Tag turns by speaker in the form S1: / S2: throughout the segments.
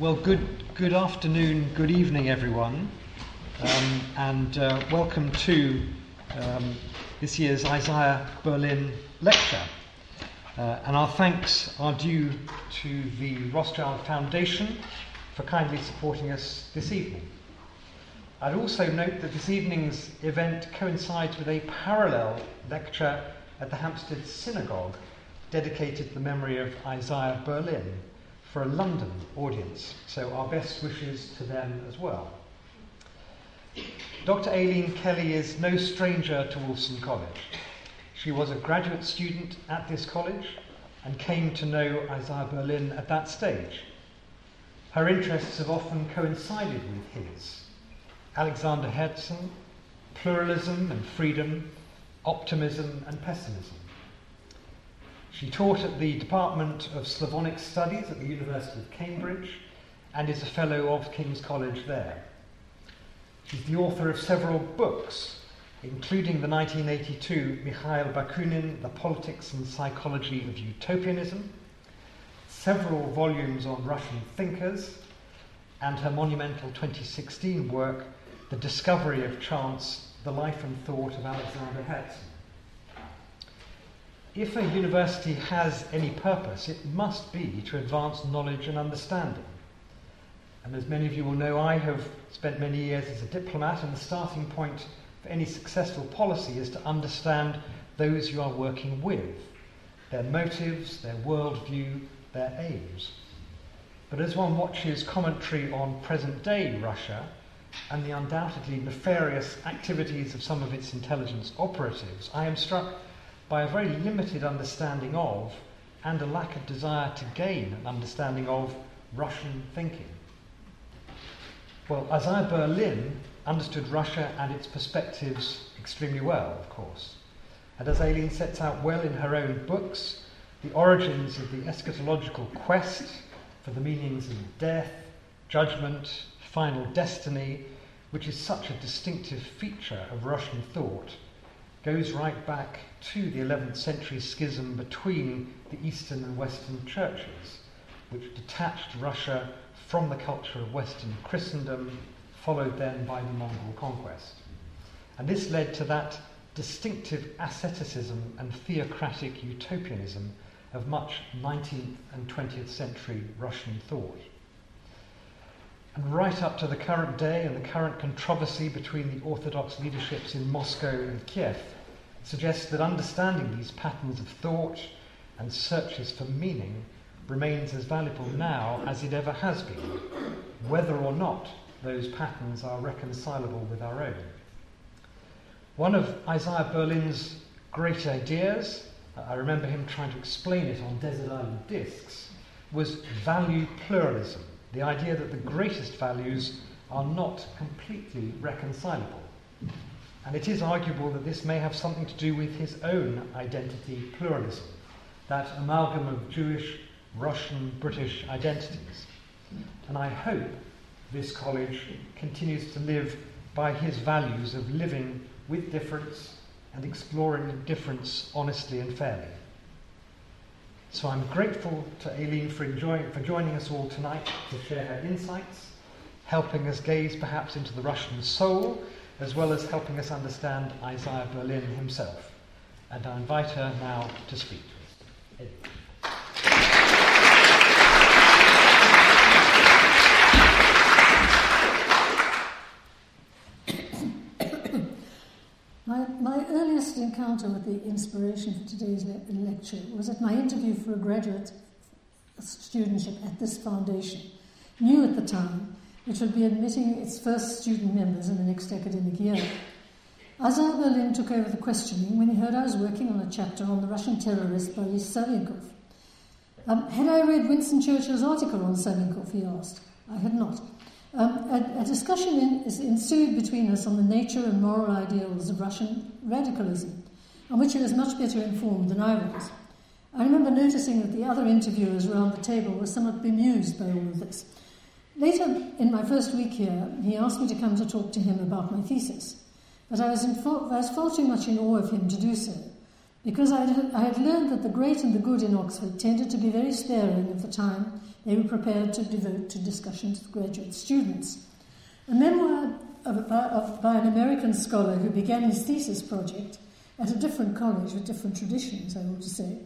S1: Well, good, good afternoon, good evening, everyone, um, and uh, welcome to um, this year's Isaiah Berlin lecture. Uh, and our thanks are due to the Rothschild Foundation for kindly supporting us this evening. I'd also note that this evening's event coincides with a parallel lecture at the Hampstead Synagogue dedicated to the memory of Isaiah Berlin for a London audience, so our best wishes to them as well. Dr. Aileen Kelly is no stranger to Wolfson College. She was a graduate student at this college and came to know Isaiah Berlin at that stage. Her interests have often coincided with his. Alexander Herzen, pluralism and freedom, optimism and pessimism. She taught at the Department of Slavonic Studies at the University of Cambridge and is a Fellow of King's College there. She's the author of several books, including the 1982 Mikhail Bakunin, The Politics and Psychology of Utopianism, several volumes on Russian thinkers, and her monumental 2016 work, The Discovery of Chance, The Life and Thought of Alexander Herzen if a university has any purpose, it must be to advance knowledge and understanding. And as many of you will know, I have spent many years as a diplomat, and the starting point for any successful policy is to understand those you are working with, their motives, their worldview, their aims. But as one watches commentary on present day Russia and the undoubtedly nefarious activities of some of its intelligence operatives, I am struck by a very limited understanding of and a lack of desire to gain an understanding of Russian thinking. Well, Isaiah Berlin understood Russia and its perspectives extremely well, of course. And as Aileen sets out well in her own books, the origins of the eschatological quest for the meanings of death, judgment, final destiny, which is such a distinctive feature of Russian thought, goes right back to the 11th century schism between the Eastern and Western churches, which detached Russia from the culture of Western Christendom, followed then by the Mongol conquest. And this led to that distinctive asceticism and theocratic utopianism of much 19th and 20th century Russian thought. And right up to the current day and the current controversy between the Orthodox leaderships in Moscow and Kiev, suggests that understanding these patterns of thought and searches for meaning remains as valuable now as it ever has been, whether or not those patterns are reconcilable with our own. One of Isaiah Berlin's great ideas, I remember him trying to explain it on Desert Island Discs, was value pluralism, the idea that the greatest values are not completely reconcilable. And it is arguable that this may have something to do with his own identity pluralism, that amalgam of Jewish, Russian, British identities. And I hope this college continues to live by his values of living with difference and exploring difference honestly and fairly. So I'm grateful to Aileen for, enjoying, for joining us all tonight to share her insights, helping us gaze perhaps into the Russian soul as well as helping us understand Isaiah Berlin himself. And I invite her now to speak to us.
S2: My, my earliest encounter with the inspiration for today's le- lecture was at my interview for a graduate studentship at this foundation. New at the time, which will be admitting its first student members in the next academic year. Isaiah Berlin took over the questioning when he heard I was working on a chapter on the Russian terrorist Boris Savinkov. Um, had I read Winston Churchill's article on Savinkov, he asked. I had not. Um, a, a, discussion in, ensued between us on the nature and moral ideals of Russian radicalism, on which he was much better informed than I was. I remember noticing that the other interviewers around the table were somewhat bemused by all of this. Later, in my first week here, he asked me to come to talk to him about my thesis, but I was, I was far too much in awe of him to do so, because I had, I had learned that the great and the good in Oxford tended to be very sparing of the time they were prepared to devote to discussions with graduate students. A memoir of, of, by an American scholar who began his thesis project at a different college with different traditions, I ought to say,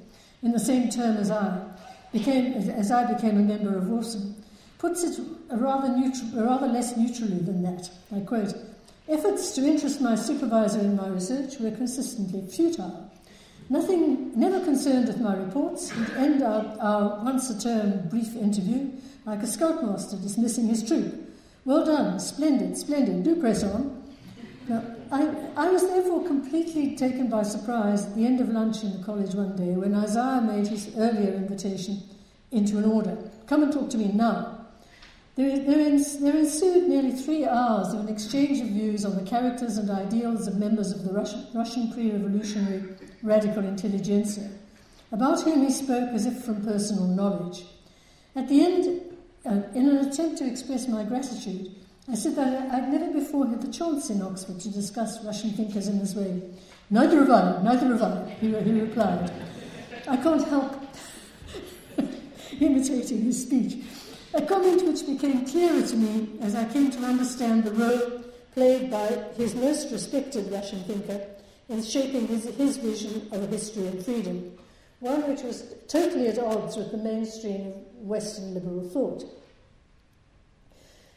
S2: in the same term as I, became, as I became a member of Wolfson, puts it rather, neutral, rather less neutrally than that. I quote, Efforts to interest my supervisor in my research were consistently futile. Nothing, never concerned with my reports, he'd end our, our once a term brief interview like a scoutmaster dismissing his troop. Well done, splendid, splendid, do press on. Now, I, I was therefore completely taken by surprise at the end of lunch in the college one day when Isaiah made his earlier invitation into an order. Come and talk to me now. There, there, there ensued nearly three hours of an exchange of views on the characters and ideals of members of the Russian, Russian pre revolutionary radical intelligentsia, about whom he spoke as if from personal knowledge. At the end, uh, in an attempt to express my gratitude, I said that I'd never before had the chance in Oxford to discuss Russian thinkers in this way. Neither have I, neither have I, he, he replied. I can't help imitating his speech. A comment which became clearer to me as I came to understand the role played by his most respected Russian thinker in shaping his, his vision of a history of freedom, one which was totally at odds with the mainstream of Western liberal thought.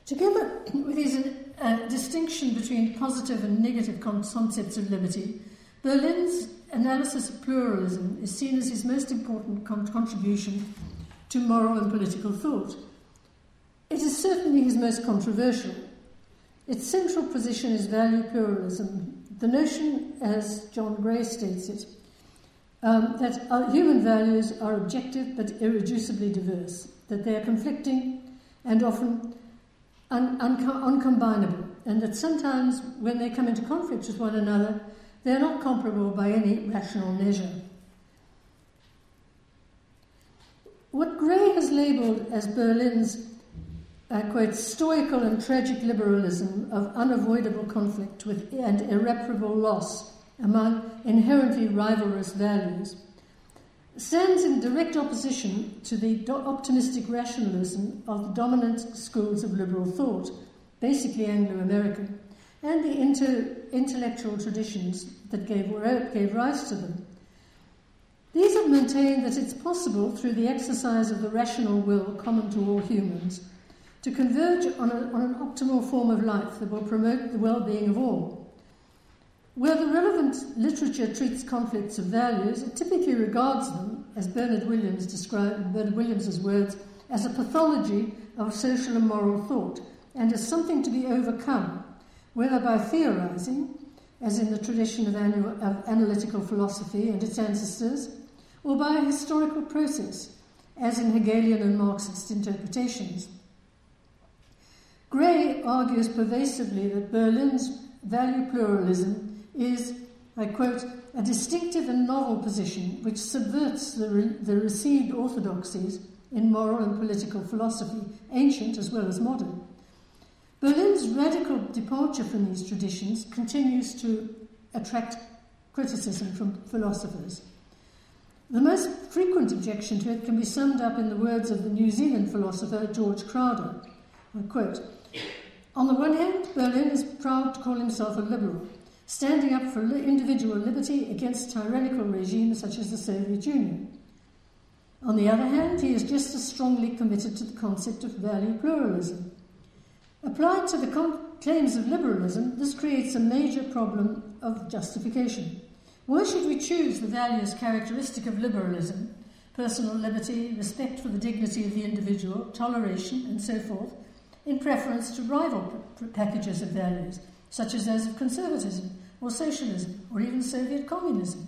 S2: Together with his uh, distinction between positive and negative concepts of liberty, Berlin's analysis of pluralism is seen as his most important con- contribution to moral and political thought. It is certainly his most controversial. Its central position is value pluralism, the notion, as John Gray states it, um, that human values are objective but irreducibly diverse, that they are conflicting and often un- un- uncombinable, and that sometimes when they come into conflict with one another, they are not comparable by any rational measure. What Gray has labelled as Berlin's, uh, quote, stoical and tragic liberalism of unavoidable conflict with, and irreparable loss among inherently rivalrous values stands in direct opposition to the do- optimistic rationalism of the dominant schools of liberal thought, basically Anglo American, and the inter- intellectual traditions that gave, gave rise to them. These have maintained that it's possible, through the exercise of the rational will common to all humans, to converge on, a, on an optimal form of life that will promote the well being of all. Where the relevant literature treats conflicts of values, it typically regards them, as Bernard Williams described in Bernard Williams's words, as a pathology of social and moral thought, and as something to be overcome, whether by theorizing, as in the tradition of, of analytical philosophy and its ancestors, or by a historical process, as in Hegelian and Marxist interpretations. Gray argues pervasively that Berlin's value pluralism is, I quote, a distinctive and novel position which subverts the, re- the received orthodoxies in moral and political philosophy, ancient as well as modern. Berlin's radical departure from these traditions continues to attract criticism from philosophers. The most frequent objection to it can be summed up in the words of the New Zealand philosopher George Crowder. I quote On the one hand, Berlin is proud to call himself a liberal standing up for individual liberty against tyrannical regimes such as the Soviet Union. On the other hand, he is just as strongly committed to the concept of value pluralism. Applied to the claims of liberalism, this creates a major problem of justification. Why should we choose the values characteristic of liberalism personal liberty, respect for the dignity of the individual, toleration, and so forth in preference to rival packages of values? such as those of conservatism or socialism or even Soviet communism.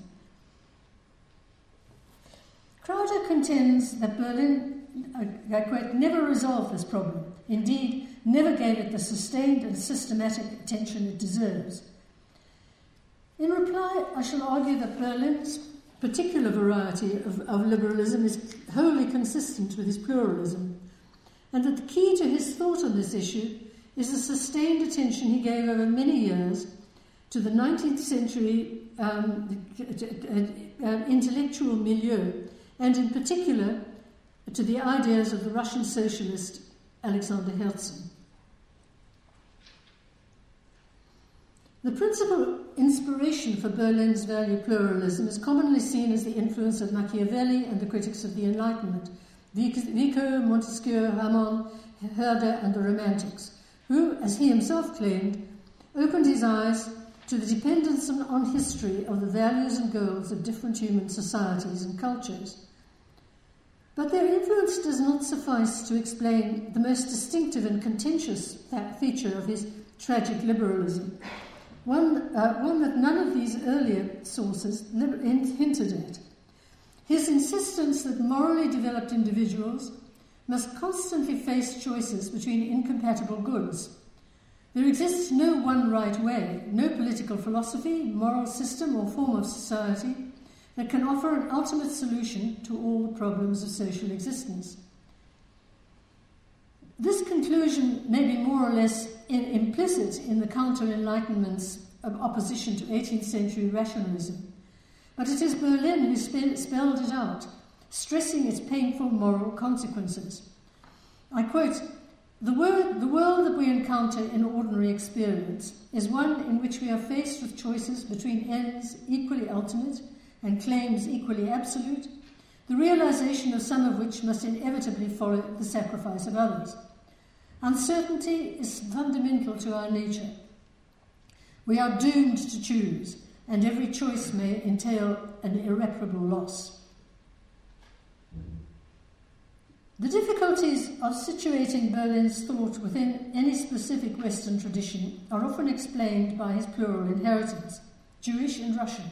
S2: Crowder contends that Berlin, uh, I quote, never resolved this problem, indeed, never gave it the sustained and systematic attention it deserves. In reply, I shall argue that Berlin's particular variety of, of liberalism is wholly consistent with his pluralism, and that the key to his thought on this issue is the sustained attention he gave over many years to the 19th century um, uh, intellectual milieu, and in particular to the ideas of the Russian socialist Alexander Herzen. The principal inspiration for Berlin's value pluralism is commonly seen as the influence of Machiavelli and the critics of the Enlightenment, Vico, Montesquieu, Hamann, Herder, and the Romantics, who, as he himself claimed, opened his eyes to the dependence on history of the values and goals of different human societies and cultures. But their influence does not suffice to explain the most distinctive and contentious feature of his tragic liberalism, one, uh, one that none of these earlier sources hinted at. His insistence that morally developed individuals must constantly face choices between incompatible goods. There exists no one right way, no political philosophy, moral system, or form of society that can offer an ultimate solution to all the problems of social existence. This conclusion may be more or less in, implicit in the counter Enlightenment's opposition to 18th century rationalism, but it is Berlin who spelled it out, stressing its painful moral consequences. I quote the, the world that we encounter in ordinary experience is one in which we are faced with choices between ends equally ultimate and claims equally absolute, the realization of some of which must inevitably follow the sacrifice of others. Uncertainty is fundamental to our nature. We are doomed to choose, and every choice may entail an irreparable loss. The difficulties of situating Berlin's thought within any specific Western tradition are often explained by his plural inheritance, Jewish and Russian.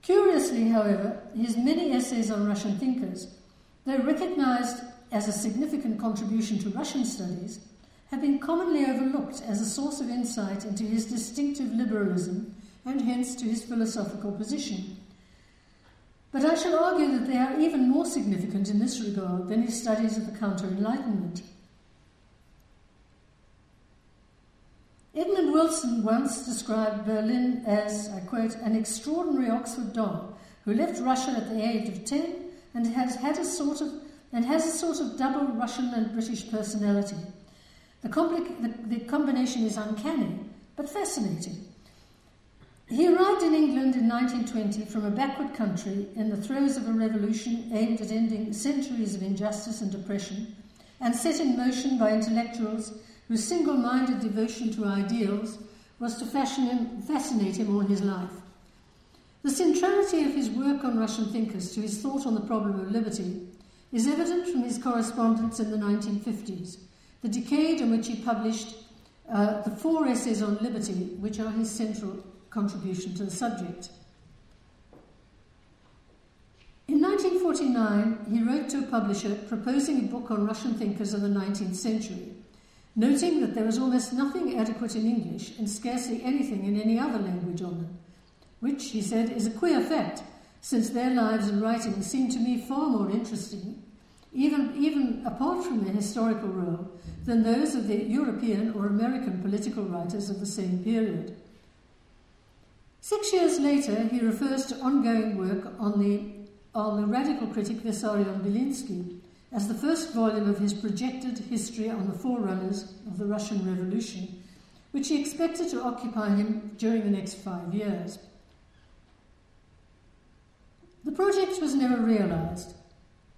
S2: Curiously, however, his many essays on Russian thinkers, though recognized as a significant contribution to Russian studies, have been commonly overlooked as a source of insight into his distinctive liberalism and hence to his philosophical position. But I shall argue that they are even more significant in this regard than his studies of the Counter Enlightenment. Edmund Wilson once described Berlin as, I quote, an extraordinary Oxford don who left Russia at the age of 10 and has had a sort of and has a sort of double Russian and British personality. The, compli- the, the combination is uncanny, but fascinating. He arrived in England in 1920 from a backward country in the throes of a revolution aimed at ending centuries of injustice and oppression, and set in motion by intellectuals whose single minded devotion to ideals was to him, fascinate him all his life. The centrality of his work on Russian thinkers to his thought on the problem of liberty is evident from his correspondence in the 1950s, the decade in which he published uh, the four essays on liberty, which are his central contribution to the subject. In 1949, he wrote to a publisher proposing a book on Russian thinkers of the 19th century noting that there was almost nothing adequate in English and scarcely anything in any other language on them, which, he said, is a queer fact, since their lives and writings seem to me far more interesting, even, even apart from their historical role, than those of the European or American political writers of the same period. Six years later, he refers to ongoing work on the, on the radical critic Vissarion Belinsky, as the first volume of his projected history on the forerunners of the Russian Revolution, which he expected to occupy him during the next five years. The project was never realized.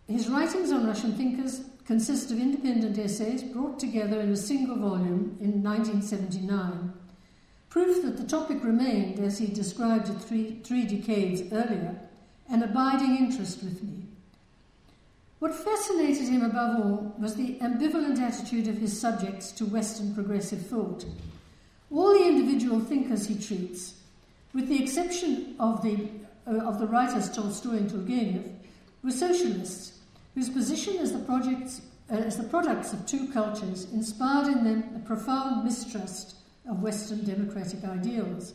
S2: His writings on Russian thinkers consist of independent essays brought together in a single volume in 1979, proof that the topic remained, as he described it three, three decades earlier, an abiding interest with me. What fascinated him above all was the ambivalent attitude of his subjects to Western progressive thought. All the individual thinkers he treats, with the exception of the, uh, of the writers Tolstoy and Turgenev, were socialists whose position as the, projects, uh, as the products of two cultures inspired in them a profound mistrust of Western democratic ideals.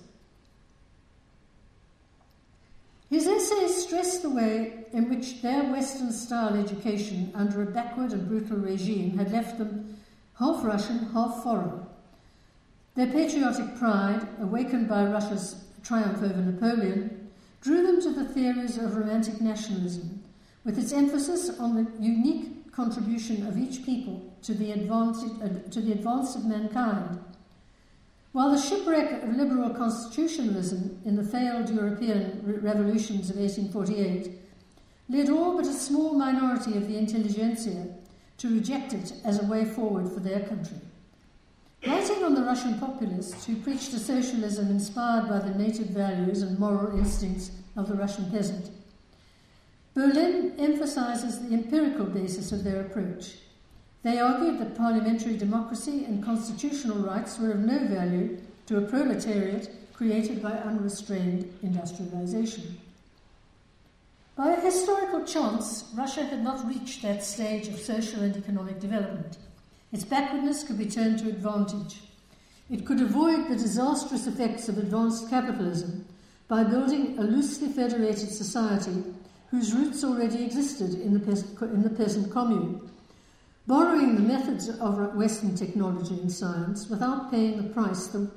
S2: His essays stress the way in which their Western style education under a backward and brutal regime had left them half Russian, half foreign. Their patriotic pride, awakened by Russia's triumph over Napoleon, drew them to the theories of romantic nationalism, with its emphasis on the unique contribution of each people to the advance, to the advance of mankind. While the shipwreck of liberal constitutionalism in the failed European re- revolutions of 1848 led all but a small minority of the intelligentsia to reject it as a way forward for their country. Writing on the Russian populists who preached a socialism inspired by the native values and moral instincts of the Russian peasant, Berlin emphasizes the empirical basis of their approach. They argued that parliamentary democracy and constitutional rights were of no value to a proletariat created by unrestrained industrialization. By a historical chance, Russia had not reached that stage of social and economic development. Its backwardness could be turned to advantage. It could avoid the disastrous effects of advanced capitalism by building a loosely federated society whose roots already existed in the, peasant, in the peasant commune, borrowing the methods of Western technology and science without paying the price the,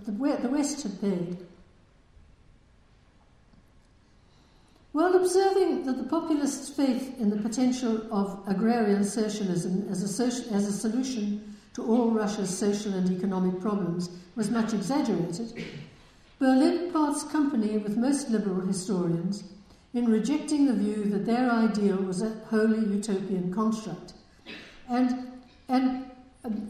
S2: West had paid. While observing that the populists' faith in the potential of agrarian socialism as a, social, as a solution to all Russia's social and economic problems was much exaggerated, Berlin parts company with most liberal historians in rejecting the view that their ideal was a wholly utopian construct. And, and,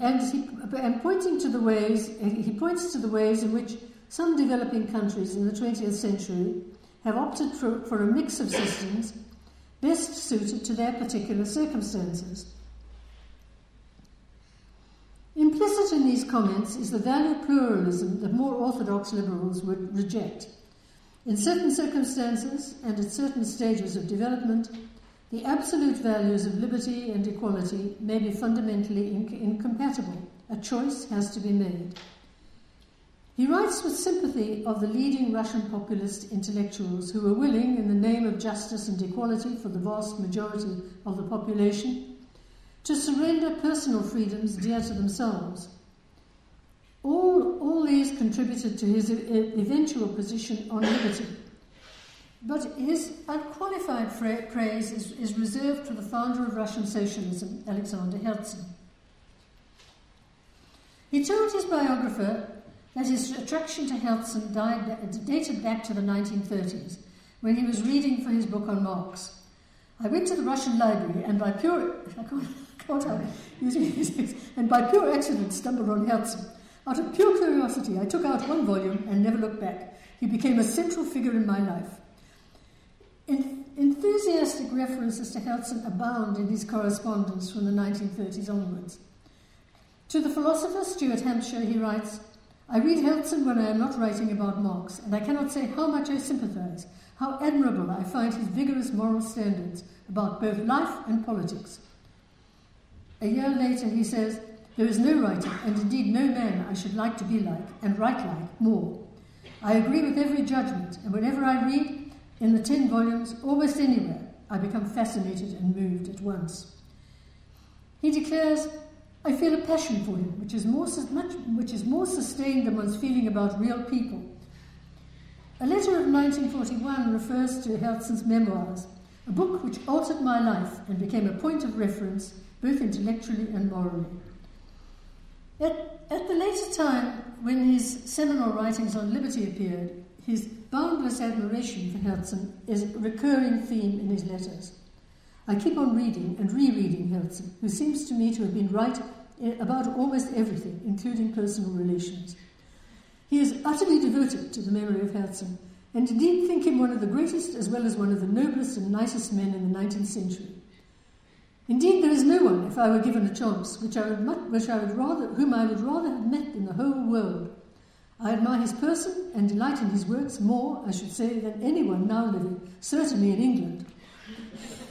S2: and, he, and pointing to the ways, he points to the ways in which some developing countries in the 20th century have opted for, for a mix of systems best suited to their particular circumstances. Implicit in these comments is the value pluralism that more orthodox liberals would reject. In certain circumstances and at certain stages of development, the absolute values of liberty and equality may be fundamentally inc- incompatible. A choice has to be made. He writes with sympathy of the leading Russian populist intellectuals who were willing, in the name of justice and equality for the vast majority of the population, to surrender personal freedoms dear to themselves. All, all these contributed to his eventual position on liberty. But his unqualified fra- praise is, is reserved to the founder of Russian socialism, Alexander Herzen. He told his biographer that his attraction to Herzen dated back to the 1930s, when he was reading for his book on Marx. I went to the Russian library and by pure I can't, can't using and by pure accident stumbled on Herzen. Out of pure curiosity, I took out one volume and never looked back. He became a central figure in my life. Enthusiastic references to Herzen abound in his correspondence from the 1930s onwards. To the philosopher Stuart Hampshire, he writes, I read Herzen when I am not writing about Marx, and I cannot say how much I sympathize, how admirable I find his vigorous moral standards about both life and politics. A year later, he says, There is no writer, and indeed no man I should like to be like, and write like, more. I agree with every judgment, and whenever I read, in the ten volumes, almost anywhere, I become fascinated and moved at once. He declares, I feel a passion for him, which is more, much, which is more sustained than one's feeling about real people. A letter of 1941 refers to Herzen's memoirs, a book which altered my life and became a point of reference both intellectually and morally. At, at the later time, when his seminal writings on liberty appeared, his boundless admiration for Herzen is a recurring theme in his letters. I keep on reading and rereading Herzen, who seems to me to have been right about almost everything, including personal relations. He is utterly devoted to the memory of Herzen, and indeed think him one of the greatest as well as one of the noblest and nicest men in the 19th century. Indeed, there is no one, if I were given a chance, which I would, much, which I would rather, whom I would rather have met in the whole world. I admire his person and delight in his works more, I should say, than anyone now living, certainly in England.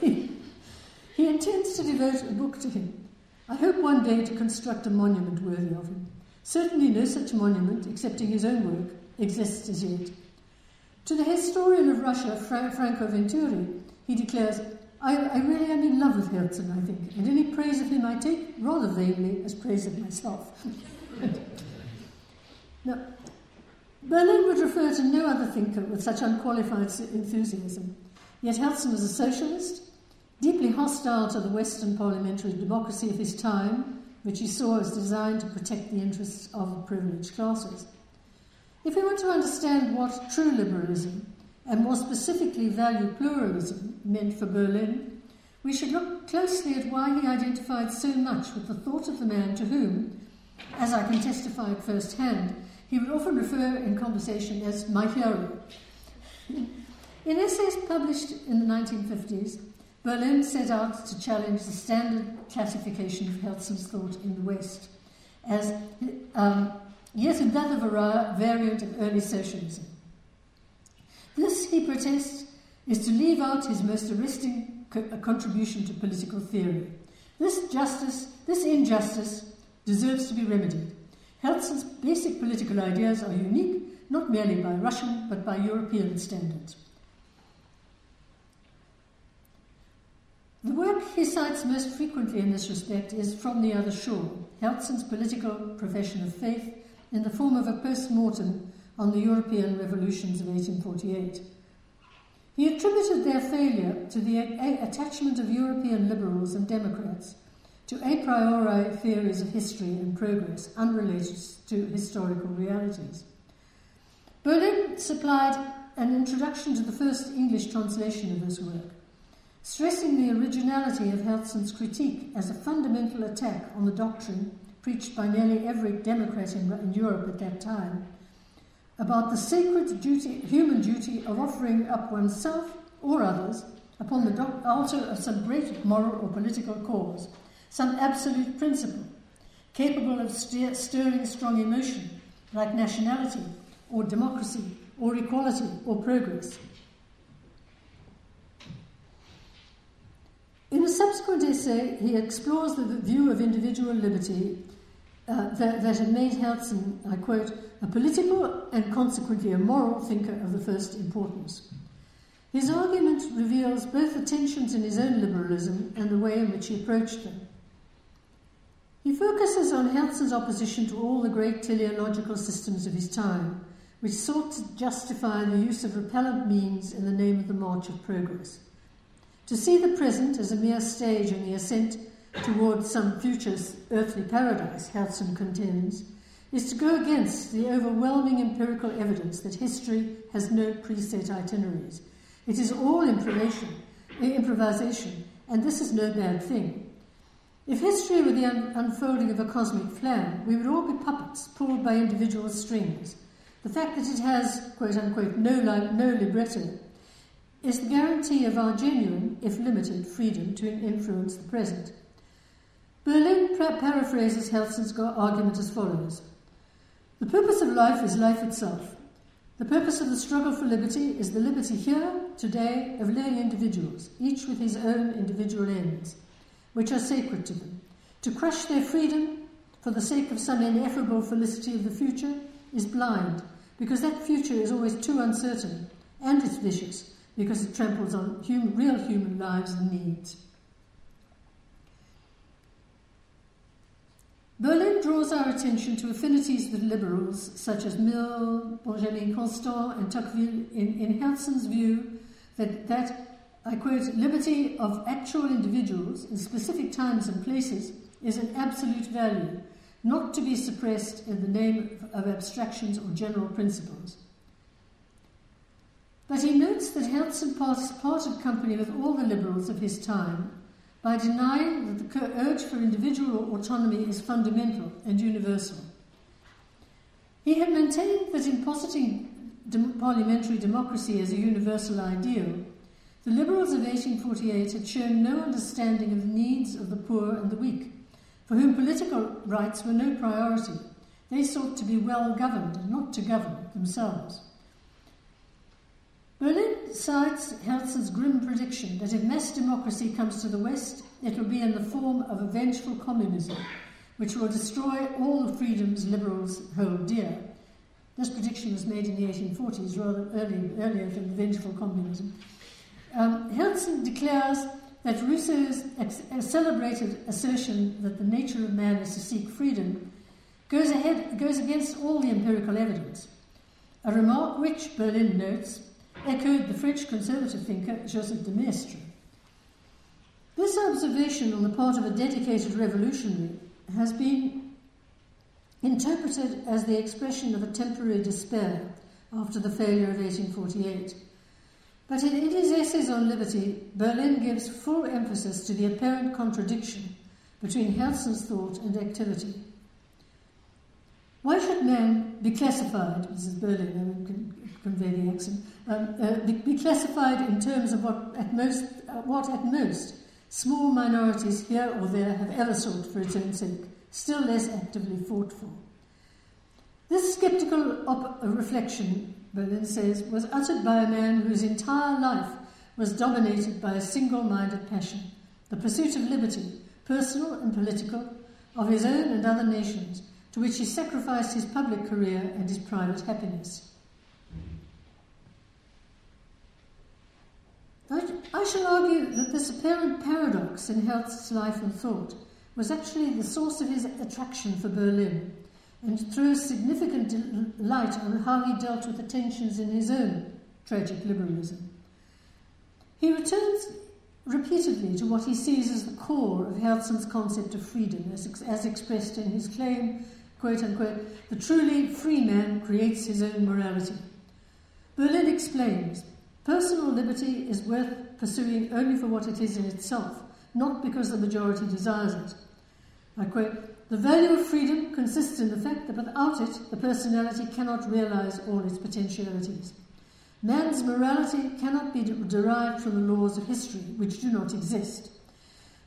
S2: he intends to devote a book to him, I hope one day to construct a monument worthy of him. Certainly no such monument, excepting his own work, exists as yet. To the historian of Russia, Fra- Franco Venturi, he declares, I, I, really am in love with Herzen, I think, and any praise of him I take rather vainly as praise of myself. now, Berlin would refer to no other thinker with such unqualified enthusiasm. Yet Herzen was a socialist, Deeply hostile to the Western parliamentary democracy of his time, which he saw as designed to protect the interests of privileged classes. If we want to understand what true liberalism, and more specifically value pluralism, meant for Berlin, we should look closely at why he identified so much with the thought of the man to whom, as I can testify at first hand, he would often refer in conversation as my hero. In essays published in the 1950s, Berlin set out to challenge the standard classification of Herzen's thought in the West as um, yet another variant of early socialism. This, he protests, is to leave out his most arresting co- contribution to political theory. This justice, this injustice, deserves to be remedied. Herzen's basic political ideas are unique, not merely by Russian, but by European standards. The work he cites most frequently in this respect is From the Other Shore, Herzen's political profession of faith in the form of a post mortem on the European revolutions of 1848. He attributed their failure to the attachment of European liberals and Democrats to a priori theories of history and progress unrelated to historical realities. Berlin supplied an introduction to the first English translation of this work, stressing the originality of Herzen's critique as a fundamental attack on the doctrine preached by nearly every Democrat in, in Europe at that time about the sacred duty, human duty of offering up oneself or others upon the altar of some great moral or political cause, some absolute principle capable of stirring strong emotion, like nationality or democracy or equality or progress. In a subsequent essay, he explores the view of individual liberty uh, that, that had made Herzen, I quote, a political and consequently a moral thinker of the first importance. His argument reveals both the tensions in his own liberalism and the way in which he approached them. He focuses on Herzen's opposition to all the great teleological systems of his time, which sought to justify the use of repellent means in the name of the march of progress. To see the present as a mere stage in the ascent towards some future earthly paradise, Herzen contends, is to go against the overwhelming empirical evidence that history has no preset itineraries. It is all improvisation, improvisation, and this is no bad thing. If history were the un- unfolding of a cosmic plan, we would all be puppets pulled by individual strings. The fact that it has, quote unquote, no, li- no libretto is the guarantee of our genuine, if limited, freedom to influence the present. Berlin paraphrases Herzen's argument as follows The purpose of life is life itself. The purpose of the struggle for liberty is the liberty here, today, of lay individuals, each with his own individual ends, which are sacred to them. To crush their freedom for the sake of some ineffable felicity of the future is blind, because that future is always too uncertain, and it's vicious, because it tramples on human, real human lives and needs. Berlin draws our attention to affinities with liberals such as Mill, Benjamin Constant, and Tocqueville in, in Herzen's view that, that, I quote, liberty of actual individuals in specific times and places is an absolute value, not to be suppressed in the name of abstractions or general principles. But he notes that Herzen parted company with all the liberals of his time by denying that the urge for individual autonomy is fundamental and universal. He had maintained that in positing parliamentary democracy as a universal ideal, the liberals of 1848 had shown no understanding of the needs of the poor and the weak, for whom political rights were no priority. They sought to be well governed, not to govern themselves. Berlin cites Herzen's grim prediction that if mass democracy comes to the West, it will be in the form of a vengeful communism, which will destroy all the freedoms liberals hold dear. This prediction was made in the 1840s, rather early, earlier than the vengeful communism. Um, Herzen declares that Rousseau's ex- celebrated assertion that the nature of man is to seek freedom goes, ahead, goes against all the empirical evidence. A remark which, Berlin notes, echoed the French conservative thinker Joseph de Maistre. This observation on the part of a dedicated revolutionary has been interpreted as the expression of a temporary despair after the failure of 1848. But in, his essays on liberty, Berlin gives full emphasis to the apparent contradiction between Herzen's thought and activity. Why should man be classified, this is Berlin, I will convey the accent, um, uh, be, be, classified in terms of what at most, uh, what at most small minorities here or there have ever sought for its own sake, still less actively fought for. This skeptical op- reflection, Berlin says, was uttered by a man whose entire life was dominated by a single minded passion the pursuit of liberty, personal and political, of his own and other nations, to which he sacrificed his public career and his private happiness. I shall argue that this apparent paradox in Herzen's life and thought was actually the source of his attraction for Berlin and throws significant light on how he dealt with the tensions in his own tragic liberalism. He returns repeatedly to what he sees as the core of Herzen's concept of freedom, as, as expressed in his claim, quote unquote, the truly free man creates his own morality. Berlin explains personal liberty is worth pursuing only for what it is in itself, not because the majority desires it. I quote, the value of freedom consists in the fact that without it, the personality cannot realize all its potentialities. Man's morality cannot be derived from the laws of history, which do not exist,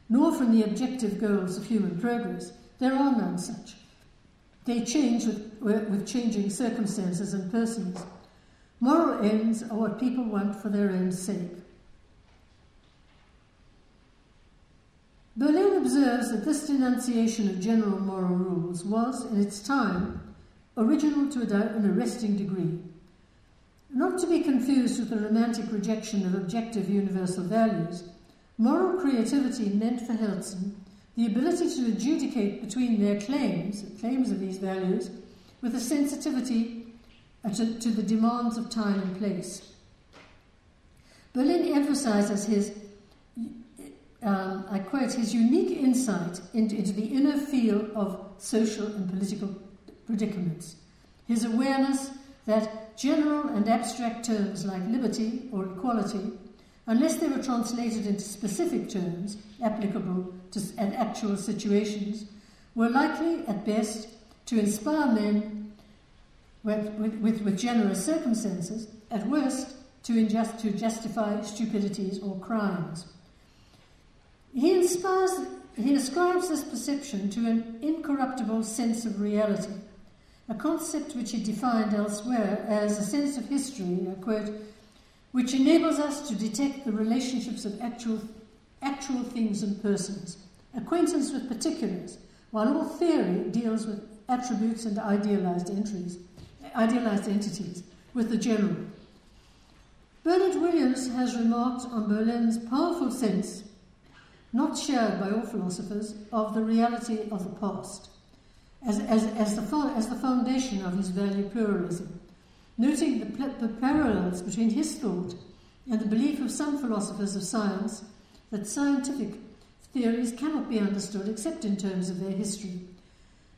S2: nor from the objective goals of human progress. There are none such. They change with, with changing circumstances and persons. Moral ends are what people want for their own sake. Berlin observes that this denunciation of general moral rules was, in its time, original to an arresting degree. Not to be confused with the romantic rejection of objective universal values, moral creativity meant for Herzen the ability to adjudicate between their claims, claims of these values, with a sensitivity uh, to, to the demands of time and place. Berlin emphasizes his um, I quote, his unique insight into, into the inner feel of social and political predicaments, his awareness that general and abstract terms like liberty or equality, unless they were translated into specific terms applicable to and actual situations, were likely at best to inspire men with, with, with generous circumstances, at worst to, to justify stupidities or crimes. He inspires, he ascribes this perception to an incorruptible sense of reality, a concept which he defined elsewhere as a sense of history, quote, which enables us to detect the relationships of actual, actual things and persons, acquaintance with particulars, while all theory deals with attributes and idealized entries, idealized entities, with the general. Bernard Williams has remarked on Berlin's powerful sense not shared by all philosophers, of the reality of the past as, as, as, the, as the foundation of his value pluralism, noting the, the parallels between his thought and the belief of some philosophers of science that scientific theories cannot be understood except in terms of their history.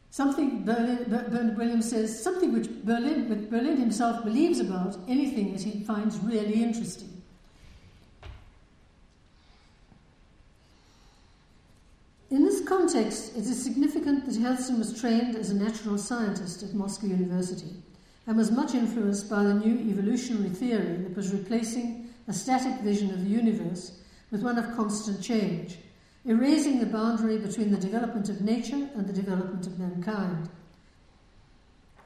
S2: Something Berlin, Bernard Williams says, something which Berlin, Berlin himself believes about, anything that he finds really interesting. In this context, it is significant that Herzen was trained as a natural scientist at Moscow University and was much influenced by the new evolutionary theory that was replacing a static vision of the universe with one of constant change, erasing the boundary between the development of nature and the development of mankind.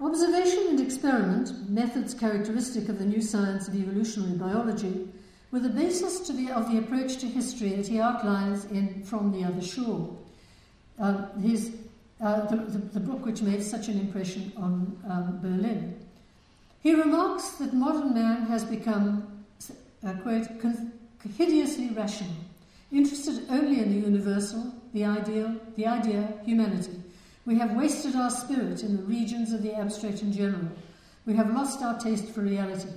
S2: Observation and experiment, methods characteristic of the new science of evolutionary biology, were the basis the, of the approach to history that he outlines in From the Other Shore, uh, his, uh, the, the, the, book which made such an impression on um, Berlin. He remarks that modern man has become, uh, quote, hideously rational, interested only in the universal, the ideal, the idea, humanity. We have wasted our spirit in the regions of the abstract and general. We have lost our taste for reality.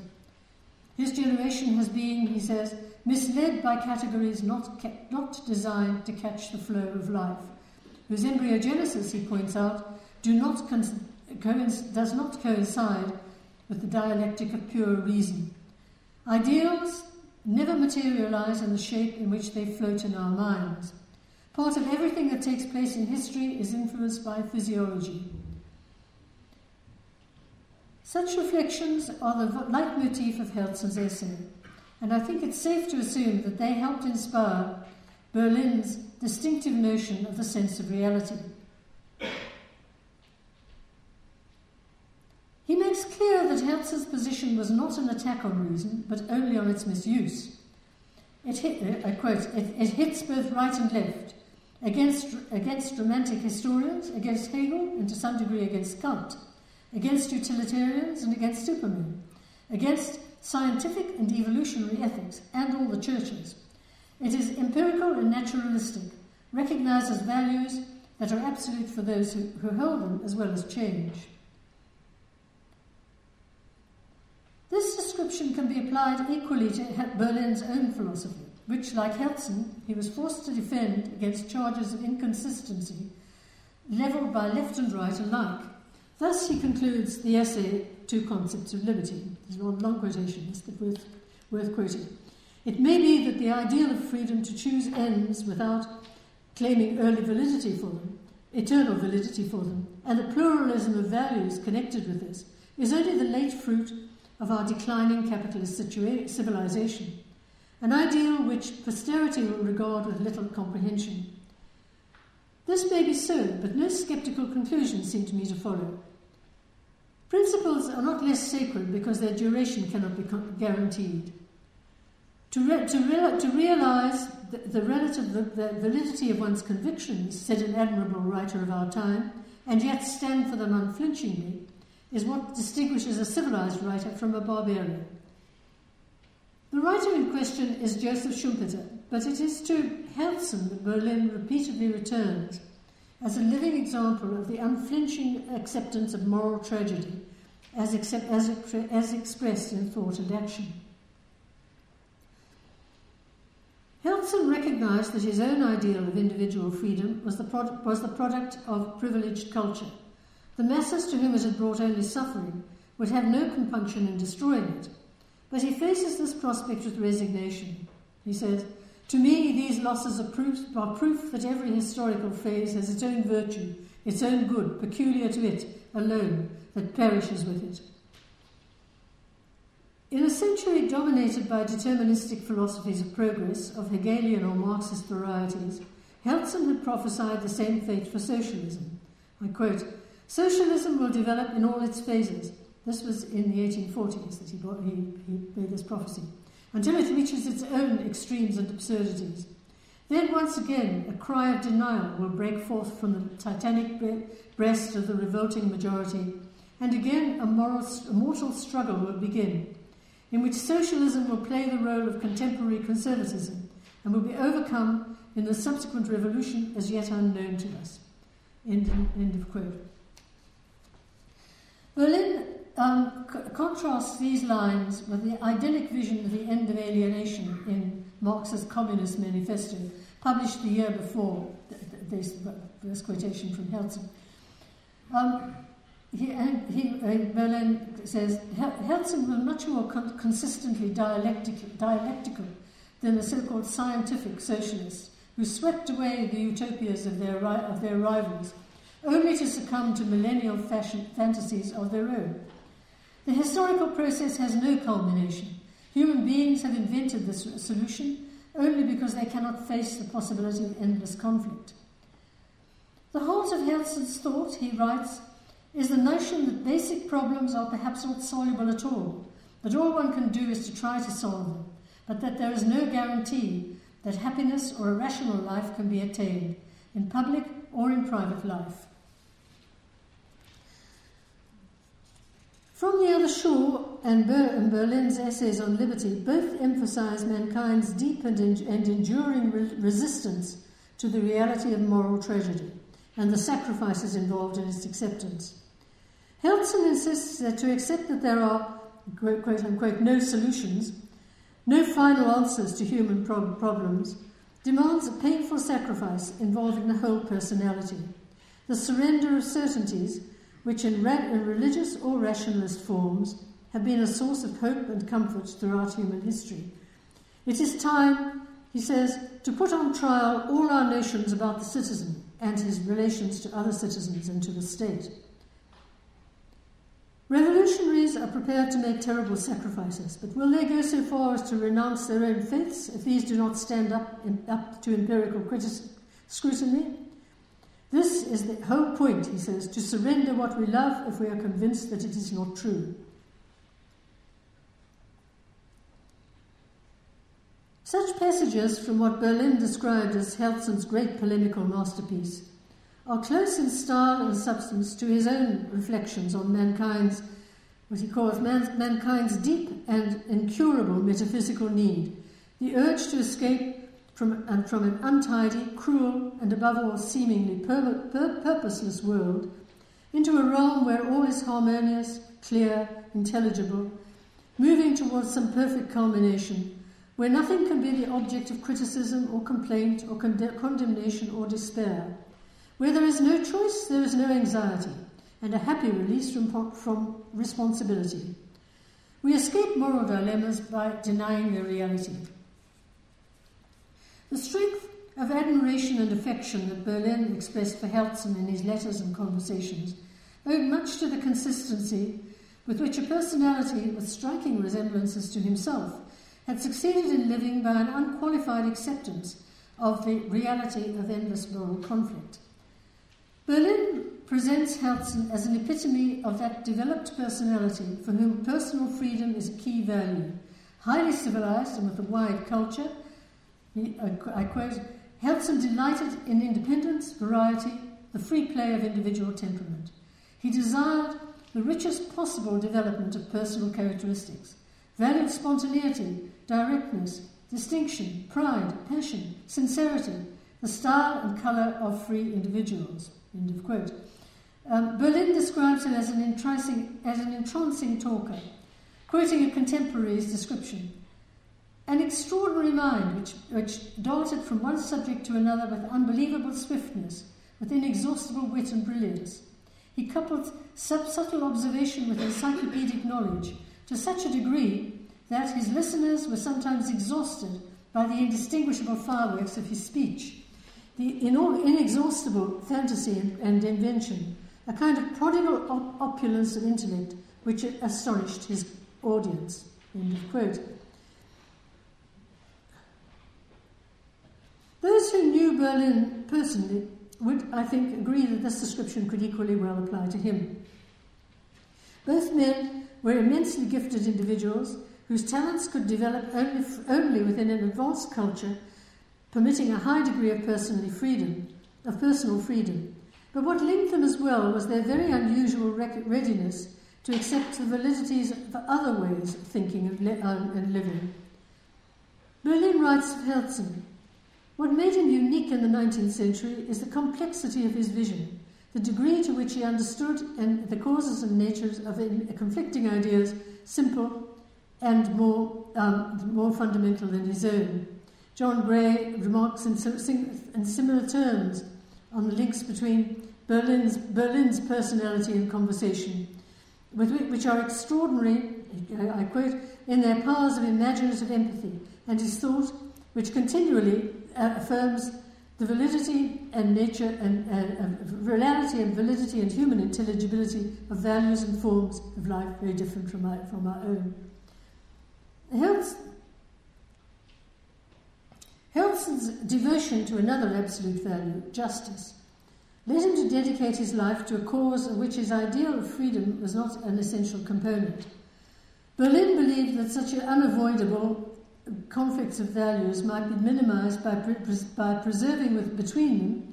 S2: His generation has been, he says, misled by categories not, not designed to catch the flow of life, whose embryogenesis, he points out, do not con- coinc- does not coincide with the dialectic of pure reason. Ideals never materialize in the shape in which they float in our minds. Part of everything that takes place in history is influenced by physiology. Such reflections are the leitmotif of Herzen's essay, and I think it's safe to assume that they helped inspire Berlin's distinctive notion of the sense of reality. He makes clear that Herzen's position was not an attack on reason, but only on its misuse. It hit, I quote, it, it hits both right and left, against, against romantic historians, against Hegel, and to some degree against Kant, against utilitarians and against Superman, against scientific and evolutionary ethics, and all the churches. It is empirical and naturalistic, recognizes values that are absolute for those who, who hold them as well as change. This description can be applied equally to Berlin's own philosophy which, like Herzen, he was forced to defend against charges of inconsistency levelled by left and right alike. Thus, he concludes the essay, Two Concepts of Liberty. There's one long quotation, but worth, worth quoting. It may be that the ideal of freedom to choose ends without claiming early validity for them, eternal validity for them, and the pluralism of values connected with this is only the late fruit of our declining capitalist situa- civilization an ideal which posterity will regard with little comprehension. This may be so, but no sceptical conclusions seem to me to follow. Principles are not less sacred because their duration cannot be guaranteed. To, re- to, re- to realize the, the relative the, the validity of one's convictions, said an admirable writer of our time, and yet stand for them unflinchingly, is what distinguishes a civilized writer from a barbarian. The writer in question is Joseph Schumpeter, but it is to Herzen that Berlin repeatedly returns as a living example of the unflinching acceptance of moral tragedy as, accept, as, as expressed in thought and action. Herzen recognized that his own ideal of individual freedom was the, product, was the product of privileged culture. The masses to whom it had brought only suffering would have no compunction in destroying it, but he faces this prospect with resignation. He says, To me, these losses are proof, are proof that every historical phase has its own virtue, its own good, peculiar to it alone, that perishes with it. In a century dominated by deterministic philosophies of progress, of Hegelian or Marxist varieties, Herzen had prophesied the same fate for socialism. I quote, Socialism will develop in all its phases, this was in the 1840s that he, brought, he, he made this prophecy, until it reaches its own extremes and absurdities. Then, once again, a cry of denial will break forth from the titanic breast of the revolting majority, and again a, moral, a mortal struggle will begin, in which socialism will play the role of contemporary conservatism and will be overcome in the subsequent revolution as yet unknown to us. End, end of quote. Berlin um, c- contrasts these lines with the idyllic vision of the end of alienation in Marx's Communist Manifesto, published the year before this, this quotation from Herzen. Um, he, he, Berlin says Herzen was much more con- consistently dialectical, dialectical than the so-called scientific socialists who swept away the utopias of their, ri- of their rivals, only to succumb to millennial fashion, fantasies of their own. The historical process has no culmination. Human beings have invented this solution only because they cannot face the possibility of endless conflict. The heart of Herzen's thought, he writes, is the notion that basic problems are perhaps not soluble at all, that all one can do is to try to solve them, but that there is no guarantee that happiness or a rational life can be attained, in public or in private life. From the Other Shore and, Ber- and Berlin's essays on liberty both emphasize mankind's deep and, en- and enduring re- resistance to the reality of moral tragedy and the sacrifices involved in its acceptance. Herzen insists that to accept that there are, quote, quote unquote, no solutions no final answers to human problems, demands a painful sacrifice involving the whole personality, the surrender of certainties which, in, religious or rationalist forms, have been a source of hope and comfort throughout human history. It is time, he says, to put on trial all our notions about the citizen and his relations to other citizens and to the state. Revolutionaries are prepared to make terrible sacrifices, but will they go so far as to renounce their own faiths if these do not stand up, in, up to empirical scrutiny? This is the whole point, he says, to surrender what we love if we are convinced that it is not true. Such passages from what Berlin described as Herzen's great polemical masterpiece are close in style and substance to his own reflections on mankind's, what he calls man, mankind's deep and incurable metaphysical need, the urge to escape from, and from an untidy, cruel, and above all seemingly pur- pur- purposeless world into a realm where all is harmonious, clear, intelligible, moving towards some perfect culmination, where nothing can be the object of criticism or complaint or con- condemnation or despair where there is no choice, there is no anxiety, and a happy release from, from responsibility. We escape moral dilemmas by denying their reality. The strength of admiration and affection that Berlin expressed for Herzen in his letters and conversations owed much to the consistency with which a personality with striking resemblances to himself had succeeded in living by an unqualified acceptance of the reality of endless moral conflict. Berlin presents Herzen as an epitome of that developed personality for whom personal freedom is a key value. Highly civilized and with a wide culture, I quote, Herzen delighted in independence, variety, the free play of individual temperament. He desired the richest possible development of personal characteristics, valued spontaneity, directness, distinction, pride, passion, sincerity, the style and colour of free individuals. End of quote. Um, Berlin describes him as an, entrancing, as an entrancing talker, quoting a contemporary's description. An extraordinary mind which, which darted from one subject to another with unbelievable swiftness, with inexhaustible wit and brilliance. He coupled sub- subtle observation with encyclopedic knowledge to such a degree that his listeners were sometimes exhausted by the indistinguishable fireworks of his speech the inexhaustible fantasy and, invention, a kind of prodigal op- opulence of intellect which astonished his audience. End of quote. Those who knew Berlin personally would, I think, agree that this description could equally well apply to him. Both men were immensely gifted individuals whose talents could develop only, only within an advanced culture permitting a high degree of personal freedom, of personal freedom. But what linked them as well was their very unusual readiness to accept the validities of other ways of thinking um, and living. Berlin writes of Herzen, what made him unique in the 19th century is the complexity of his vision, the degree to which he understood the causes and natures of conflicting ideas, simple and more, um, more fundamental than his own. John Gray remarks in, in similar terms on the links between Berlin's, Berlin's personality and conversation, which are extraordinary, I quote, in their powers of imaginative empathy, and his thought, which continually affirms the validity and nature and uh, reality and validity and human intelligibility of values and forms of life very different from our, from our own. Herzen's devotion to another absolute value, justice, led him to dedicate his life to a cause of which his ideal of freedom was not an essential component. Berlin believed that such an unavoidable conflicts of values might be minimized by, pre- by preserving with, between them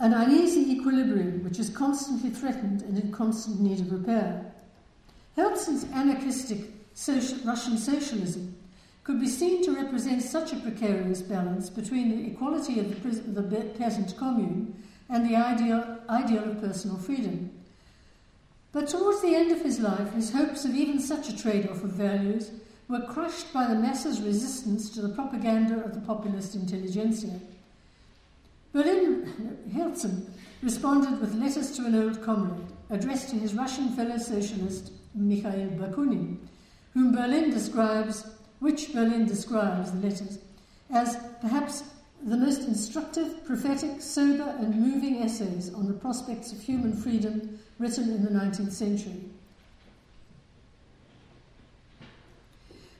S2: an uneasy equilibrium which is constantly threatened and in constant need of repair. Herzen's anarchistic social, Russian socialism could be seen to represent such a precarious balance between the equality of the, the peasant commune and the ideal, ideal of personal freedom. But towards the end of his life, his hopes of even such a trade off of values were crushed by the masses' resistance to the propaganda of the populist intelligentsia. Berlin Herzen responded with letters to an old comrade addressed to his Russian fellow socialist Mikhail Bakunin, whom Berlin describes, which Berlin describes the letters as perhaps the most instructive, prophetic, sober, and moving essays on the prospects of human freedom written in the 19th century.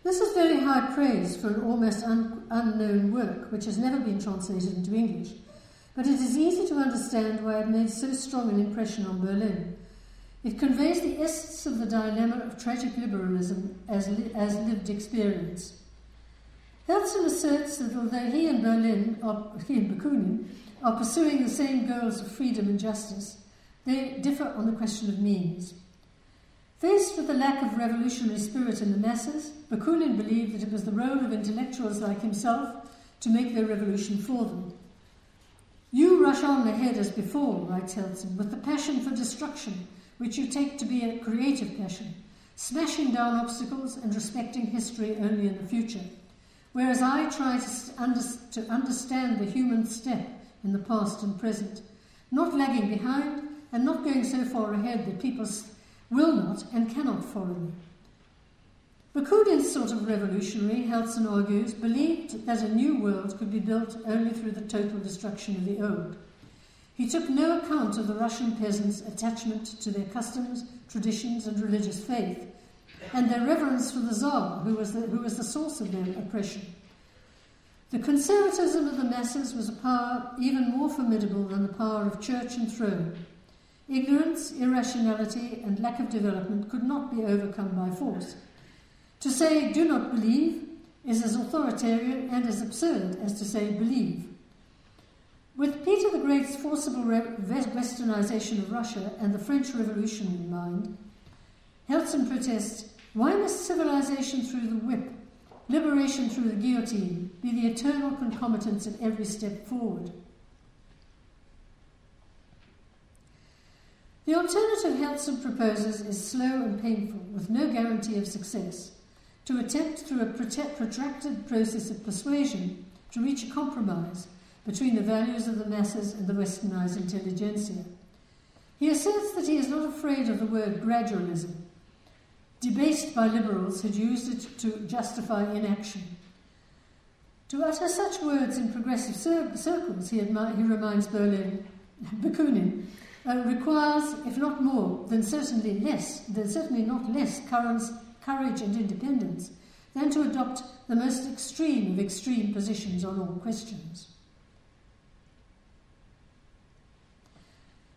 S2: This is very high praise for an almost un- unknown work which has never been translated into English, but it is easy to understand why it made so strong an impression on Berlin. It conveys the essence of the dilemma of tragic liberalism as, li- as lived experience. Herzen asserts that although he and Berlin, are, he and Bakunin, are pursuing the same goals of freedom and justice, they differ on the question of means. Faced with the lack of revolutionary spirit in the masses, Bakunin believed that it was the role of intellectuals like himself to make their revolution for them. You rush on ahead as before, writes Herzen, with the passion for destruction, which you take to be a creative passion, smashing down obstacles and respecting history only in the future whereas I try to, under, to understand the human step in the past and present, not lagging behind and not going so far ahead that people will not and cannot follow. Bakunin's sort of revolutionary, Herzen argues, believed that a new world could be built only through the total destruction of the old. He took no account of the Russian peasants' attachment to their customs, traditions, and religious faith, and their reverence for the Tsar, who was the, who was the source of their oppression. The conservatism of the masses was a power even more formidable than the power of church and throne. Ignorance, irrationality, and lack of development could not be overcome by force. To say, do not believe, is as authoritarian and as absurd as to say, believe. With Peter the Great's forcible westernization of Russia and the French Revolution in mind, Herzen protests why must civilization through the whip, liberation through the guillotine, be the eternal concomitants of every step forward? The alternative Herzen proposes is slow and painful, with no guarantee of success. To attempt through a protracted process of persuasion to reach a compromise between the values of the masses and the westernized intelligentsia. He asserts that he is not afraid of the word gradualism, debased by liberals, had used it to justify inaction. To utter such words in progressive circles, he, admi- he, reminds Berlin, Bakunin, uh, requires, if not more, then certainly less, then certainly not less courage and independence than to adopt the most extreme of extreme positions on all questions.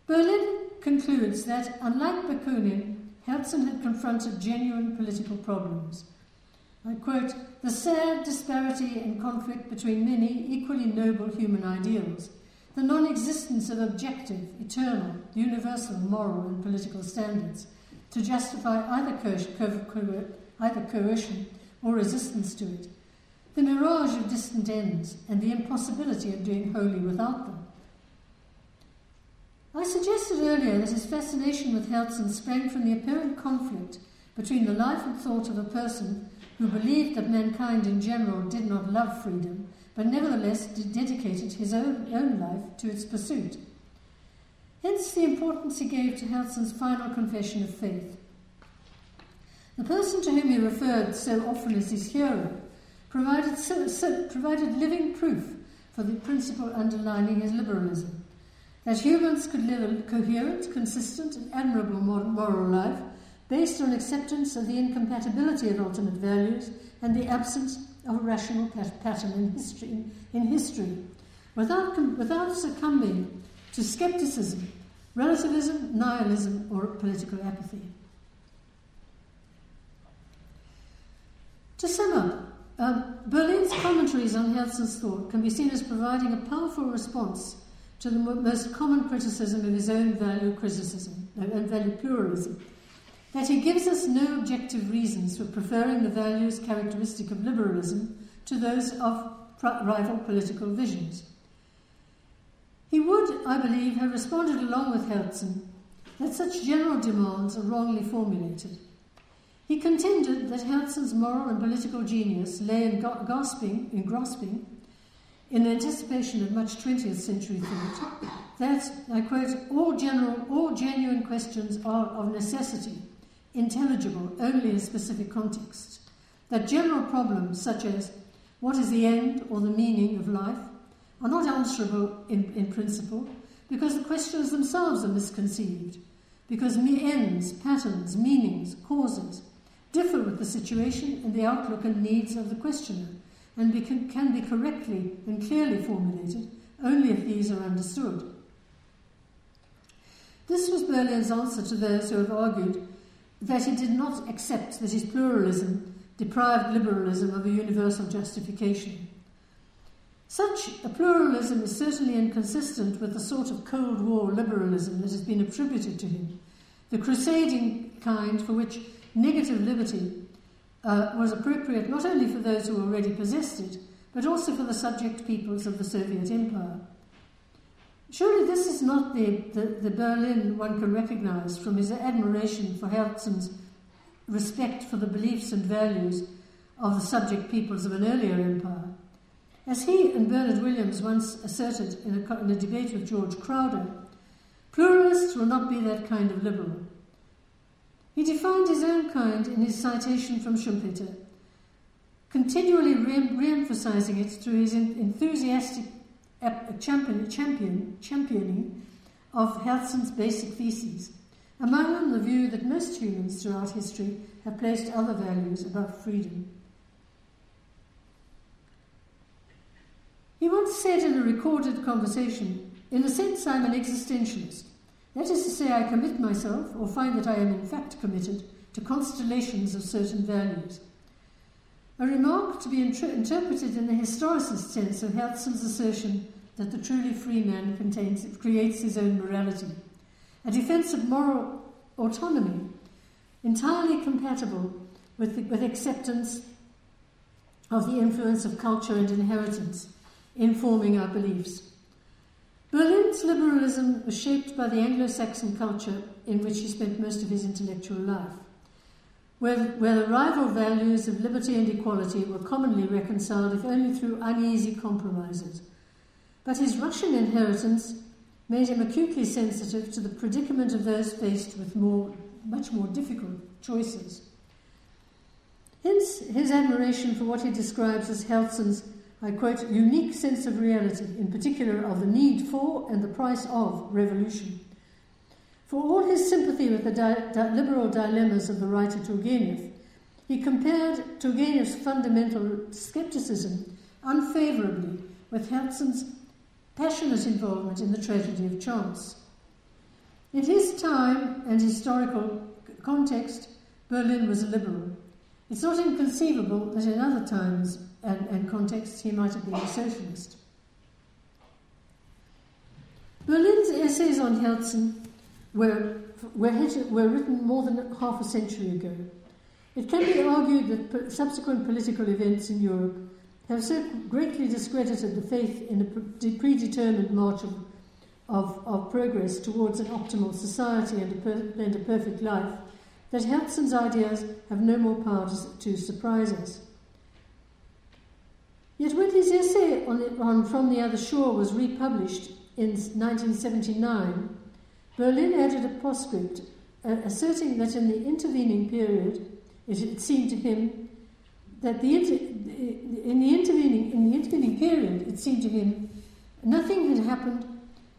S2: Berlin concludes that, unlike Bakunin, Herzen had confronted genuine political problems. I quote, the sad disparity and conflict between many equally noble human ideals, the non existence of objective, eternal, universal moral and political standards to justify either, either coercion or resistance to it, the mirage of distant ends, and the impossibility of doing wholly without them. I suggested earlier that his fascination with Herzen sprang from the apparent conflict between the life and thought of a person who believed that mankind in general did not love freedom, but nevertheless dedicated his own, own life to its pursuit. Hence the importance he gave to Herzen's final confession of faith. The person to whom he referred so often as his hero provided, so, so, provided living proof for the principle underlining his liberalism that humans could live a coherent, consistent, and admirable moral life based on acceptance of the incompatibility of ultimate values and the absence of a rational pattern in history, in history without, without succumbing to skepticism, relativism, nihilism, or political apathy. To sum up, um, Berlin's commentaries on Herzen's thought can be seen as providing a powerful response to the most common criticism of his own value criticism and value pluralism, that he gives us no objective reasons for preferring the values characteristic of liberalism to those of rival political visions. He would, I believe, have responded along with Herzen that such general demands are wrongly formulated. He contended that Herzen's moral and political genius lay in grasping, in grasping, in anticipation of much 20th century thought, that, I quote, all general, all genuine questions are of necessity intelligible only in specific contexts. That general problems such as what is the end or the meaning of life are not answerable in, in principle because the questions themselves are misconceived, because ends, patterns, meanings, causes differ with the situation and the outlook and needs of the questioner and be, can, can be correctly and clearly formulated only if these are understood. This was Berlin's answer to those who have argued that he did not accept that his pluralism deprived liberalism of a universal justification. Such a pluralism is certainly inconsistent with the sort of Cold War liberalism that has been attributed to him, the crusading kind for which negative liberty uh, was appropriate not only for those who already possessed it, but also for the subject peoples of the Soviet Empire. Surely this is not the, the, the Berlin one can recognize from his admiration for Herzen's respect for the beliefs and values of the subject peoples of an earlier empire. As he and Bernard Williams once asserted in a, in a debate with George Crowder, pluralists will not be that kind of liberal. He defined his own kind in his citation from Schumpeter, continually re emphasizing it through his enthusiastic champion, champion, championing of Herzen's basic theses, among them the view that most humans throughout history have placed other values above freedom. He once said in a recorded conversation, In a sense, I'm an existentialist. That is to say, I commit myself, or find that I am in fact committed, to constellations of certain values. A remark to be interpreted in the historicist sense of Herzen's assertion that the truly free man contains, creates his own morality. A defense of moral autonomy, entirely compatible with, the, with acceptance of the influence of culture and inheritance in forming our beliefs. Berlin's liberalism was shaped by the Anglo Saxon culture in which he spent most of his intellectual life, where, where the rival values of liberty and equality were commonly reconciled, if only through uneasy compromises. But his Russian inheritance made him acutely sensitive to the predicament of those faced with more, much more difficult choices. Hence, his admiration for what he describes as Herzen's I quote, unique sense of reality, in particular of the need for and the price of revolution. For all his sympathy with the di- di- liberal dilemmas of the writer Turgenev, he compared Turgenev's fundamental skepticism unfavorably with Herzen's passionate involvement in the tragedy of chance. In his time and historical context, Berlin was a liberal. It's not inconceivable that in other times and, and contexts, he might have been a socialist. Berlin's essays on Herzen were, were, were written more than half a century ago. It can be argued that subsequent political events in Europe have so greatly discredited the faith in a predetermined march of, of, of progress towards an optimal society and a, per, and a perfect life that Herzen's ideas have no more power to, to surprise us. Yet when his essay on, on From the Other Shore was republished in 1979, Berlin added a postscript uh, asserting that in the intervening period, it, it seemed to him that the in the intervening in the intervening period, it seemed to him nothing had happened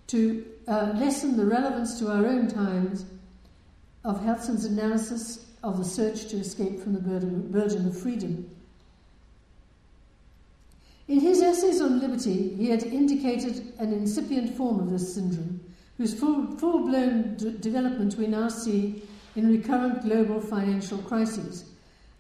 S2: to uh, lessen the relevance to our own times of Herzen's analysis of the search to escape from the burden, burden of freedom. In his essays on liberty, he had indicated an incipient form of this syndrome, whose full, full-blown d- development we now see in recurrent global financial crises,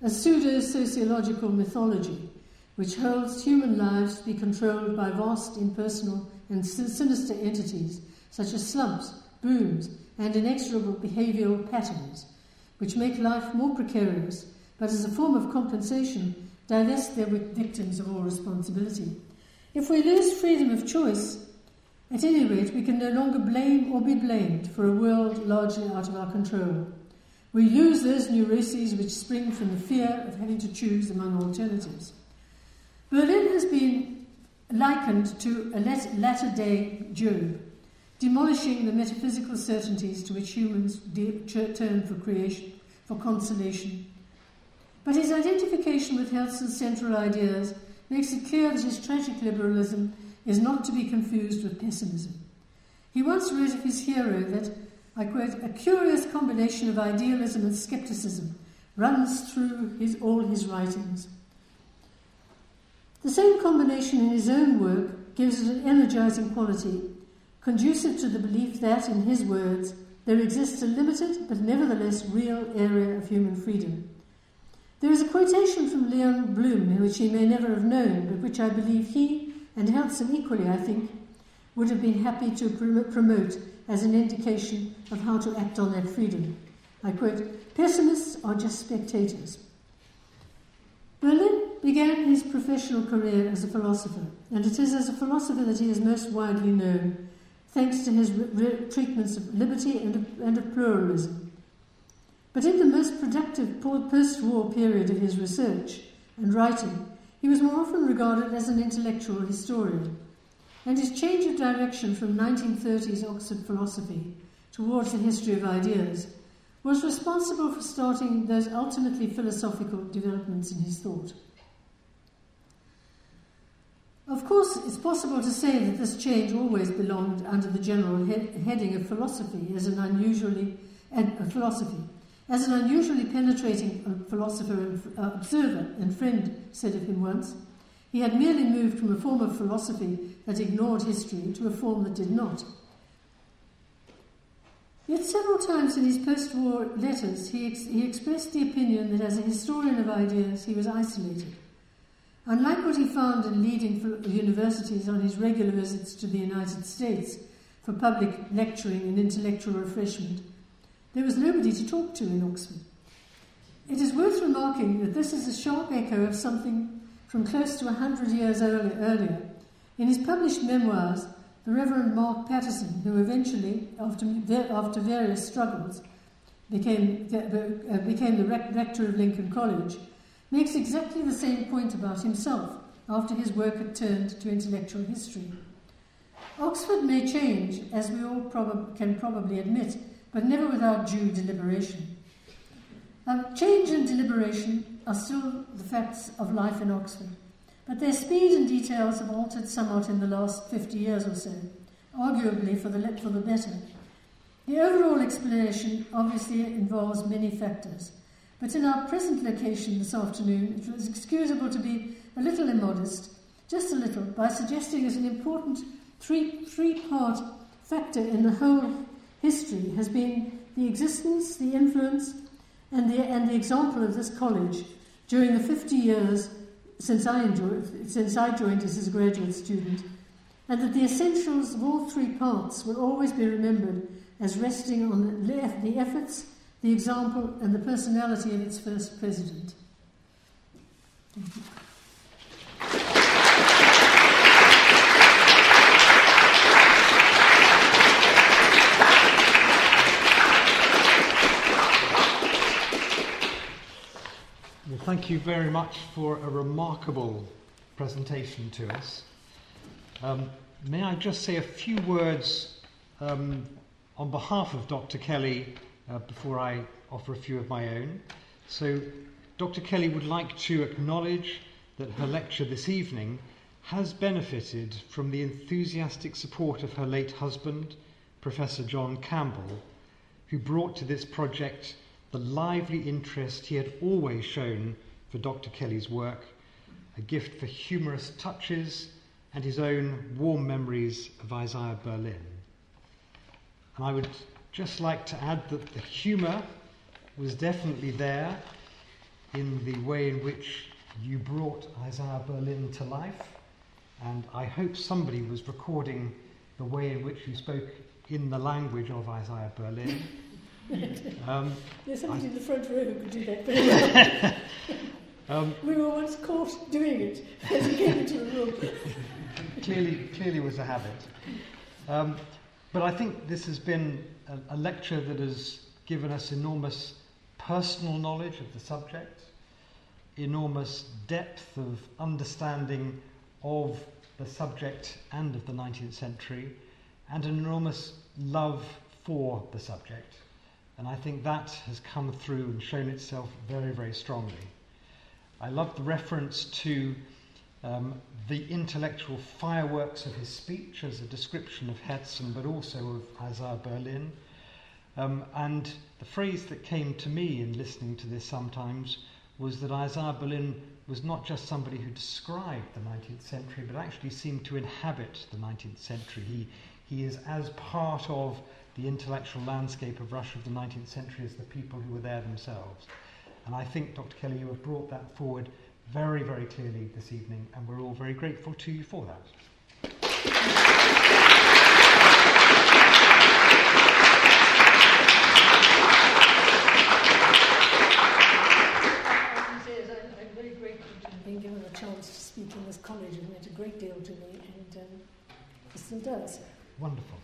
S2: a pseudo-sociological mythology which holds human lives to be controlled by vast impersonal and sinister entities such as slumps, booms, and inexorable behavioural patterns, which make life more precarious, but as a form of compensation divest their victims of all responsibility. If we lose freedom of choice, at any rate, we can no longer blame or be blamed for a world largely out of our control. We use those neuroses which spring from the fear of having to choose among alternatives. Berlin has been likened to a latter day Job, demolishing the metaphysical certainties to which humans turn for creation, for consolation. But his identification with Herzen's central ideas makes it clear that his tragic liberalism is not to be confused with pessimism. He once wrote of his hero that I quote, a curious combination of idealism and skepticism runs through his, all his writings. The same combination in his own work gives it an energizing quality, conducive to the belief that, in his words, there exists a limited but nevertheless real area of human freedom. There is a quotation from Leon Blum, which he may never have known, but which I believe he, and Herzen equally, I think, would have been happy to promote as an indication of how to act on that freedom. I quote Pessimists are just spectators. Berlin began his professional career as a philosopher, and it is as a philosopher that he is most widely known, thanks to his re- treatments of liberty and of, and of pluralism. But in the most productive post war period of his research and writing, he was more often regarded as an intellectual historian and his change of direction from 1930s Oxford philosophy towards the history of ideas was responsible for starting those ultimately philosophical developments in his thought. Of course, it's possible to say that this change always belonged under the general he- heading of philosophy as an unusually uh, philosophy. As an unusually penetrating uh, philosopher and uh, observer and friend said of him once, he had merely moved from a form of philosophy that ignored history to a form that did not. Yet several times in his post war letters, he, ex- he expressed the opinion that as a historian of ideas, he was isolated. Unlike what he found in leading universities on his regular visits to the United States for public lecturing and intellectual refreshment, there was nobody to talk to in Oxford. It is worth remarking that this is a sharp echo of something from close to a hundred years earlier. In his published memoirs, the Reverend Mark Pattison, who eventually, after, after various struggles, became, uh, became the rector of Lincoln College, makes exactly the same point about himself after his work had turned to intellectual history. Oxford may change, as we all prob- can probably admit, but never without due deliberation. Um, change and deliberation are still the facts of life in Oxford, but their speed and details have altered somewhat in the last 50 years or so, arguably for the, for the better. The overall explanation obviously involves many factors, but in our present location this afternoon, it was excusable to be a little immodest, just a little, by suggesting that an important three, three part factor in the whole history has been the existence, the influence, and the, and the example of this college during the 50 years since I, enjoyed, since I joined as a graduate student, and that the essentials of all three parts will always be remembered as resting on the, the efforts, the example, and the personality of its first president.
S1: thank you very much for a remarkable presentation to us. Um, may I just say a few words um, on behalf of Dr. Kelly uh, before I offer a few of my own? So, Dr. Kelly would like to acknowledge that her lecture this evening has benefited from the enthusiastic support of her late husband, Professor John Campbell, who brought to this project the lively interest he had always shown for Dr. Kelly's work, a gift for humorous touches, and his own warm memories of Isaiah Berlin. And I would just like to add that the humour was definitely there in the way in which you brought Isaiah Berlin to life, and I hope somebody was recording the way in which you spoke in the language of Isaiah Berlin.
S2: Um, There's somebody I, in the front row who could do that very well. um, we were once caught doing it as we came into the room.
S1: clearly, clearly was a habit. Um, but I think this has been a, a, lecture that has given us enormous personal knowledge of the subject, enormous depth of understanding of the subject and of the 19th century, and an enormous love for the subject. And I think that has come through and shown itself very, very strongly. I love the reference to um, the intellectual fireworks of his speech as a description of Herzen, but also of Isaiah Berlin. Um, and the phrase that came to me in listening to this sometimes was that Isaiah Berlin was not just somebody who described the 19th century, but actually seemed to inhabit the 19th century. He, he is as part of the intellectual landscape of Russia of the 19th century as the people who were there themselves. And I think, Dr. Kelly, you have brought that forward very, very clearly this evening, and we're all very grateful to you for that.
S2: speak in this college has meant a great deal to me, and um, it still does.
S1: Wonderful.